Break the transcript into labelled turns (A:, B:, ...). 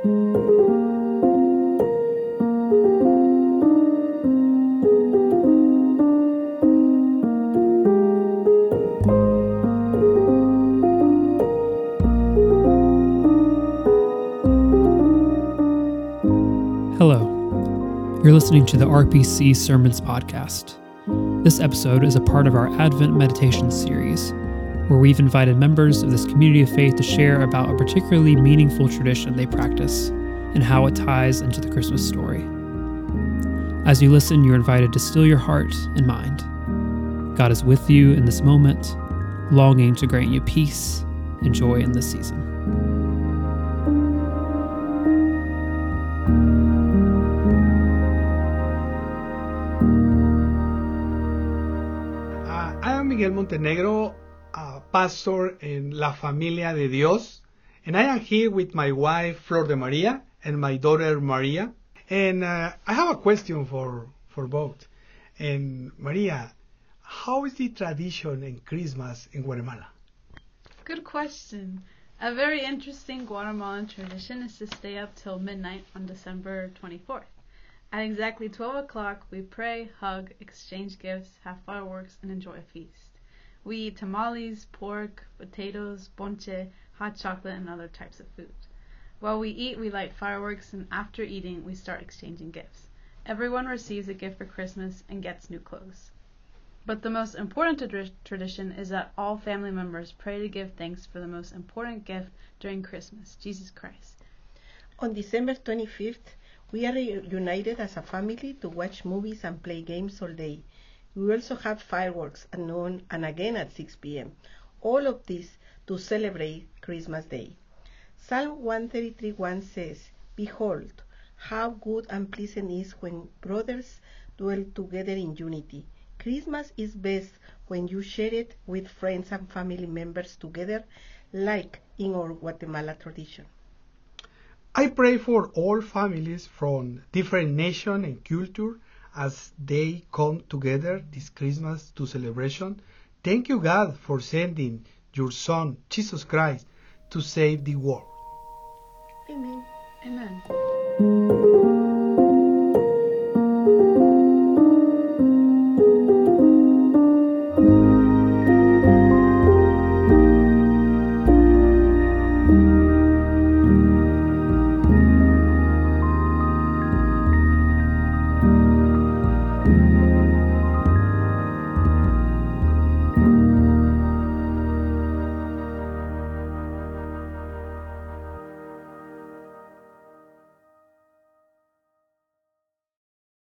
A: Hello. You're listening to the RPC Sermons Podcast. This episode is a part of our Advent Meditation series, where we've invited members of this community of faith to share about a particularly meaningful tradition they practice and how it ties into the Christmas story. As you listen, you're invited to still your heart and mind. God is with you in this moment, longing to grant you peace and joy in this season.
B: I am Miguel Montenegro, a pastor in La Familia de Dios, and I am here with my wife Flor de Maria and my daughter Maria. And uh, I have a question for for both. And Maria, how is the tradition in Christmas in Guatemala?
C: Good question. A very interesting Guatemalan tradition is to stay up till midnight on December 24th. At exactly 12 o'clock, we pray, hug, exchange gifts, have fireworks, and enjoy a feast. We eat tamales, pork, potatoes, ponche, hot chocolate, and other types of food. While we eat, we light fireworks, and after eating, we start exchanging gifts. Everyone receives a gift for Christmas and gets new clothes. But the most important tra- tradition is that all family members pray to give thanks for the most important gift during Christmas, Jesus Christ.
D: On December 25th, we are united as a family to watch movies and play games all day. We also have fireworks at noon and again at 6 p.m. All of this to celebrate Christmas Day. Psalm 133:1 says, Behold, how good and pleasant is when brothers dwell together in unity. Christmas is best when you share it with friends and family members together, like in our Guatemala tradition.
B: I pray for all families from different nation and culture as they come together this Christmas to celebration. Thank you, God, for sending your Son, Jesus Christ, to save the world.
D: Amen.
C: Amen.